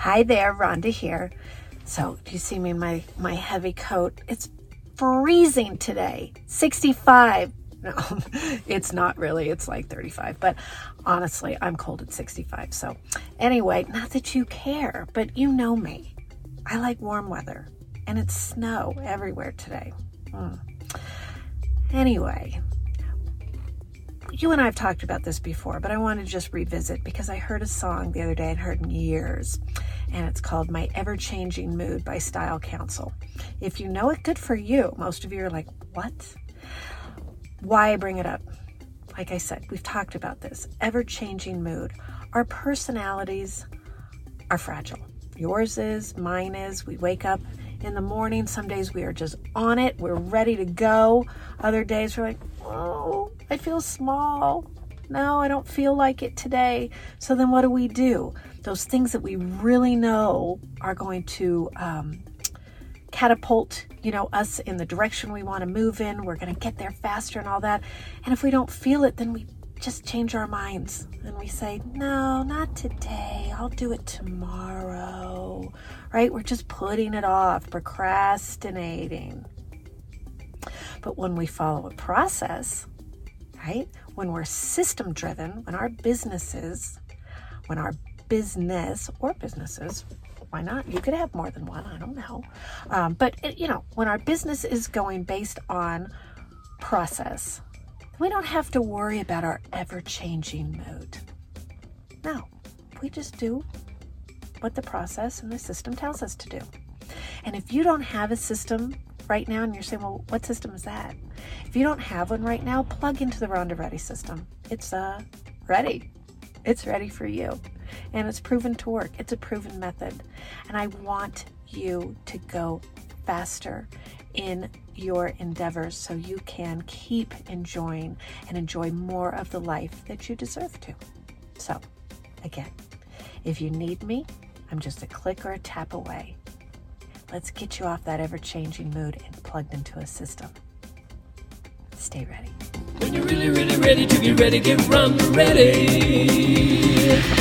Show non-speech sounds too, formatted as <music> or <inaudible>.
Hi there, Rhonda here. So, do you see me my, my heavy coat? It's freezing today, 65. No, <laughs> it's not really. It's like 35. But honestly, I'm cold at 65. So, anyway, not that you care, but you know me. I like warm weather, and it's snow everywhere today. Mm. Anyway, you and I have talked about this before, but I want to just revisit because I heard a song the other day and heard in years, and it's called My Ever Changing Mood by Style Council. If you know it, good for you. Most of you are like, what? Why I bring it up? Like I said, we've talked about this ever changing mood. Our personalities are fragile. Yours is, mine is. We wake up in the morning. Some days we are just on it, we're ready to go. Other days we're like, oh, I feel small. No, I don't feel like it today. So then what do we do? Those things that we really know are going to um, catapult, you know, us in the direction we want to move in. We're going to get there faster and all that. And if we don't feel it, then we just change our minds and we say, no, not today. I'll do it tomorrow. Right? We're just putting it off, procrastinating. But when we follow a process, right? When we're system driven, when our businesses, when our business or businesses, why not? You could have more than one, I don't know. Um, but, it, you know, when our business is going based on process, we don't have to worry about our ever changing mood. No, we just do what the process and the system tells us to do. And if you don't have a system right now and you're saying, well, what system is that? If you don't have one right now, plug into the Rhonda Ready system. It's uh, ready. It's ready for you. And it's proven to work. It's a proven method. And I want you to go faster in your endeavors so you can keep enjoying and enjoy more of the life that you deserve to. So, again, if you need me, I'm just a click or a tap away. Let's get you off that ever changing mood and plugged into a system. Stay ready. When you're really, really ready to get ready, get run ready.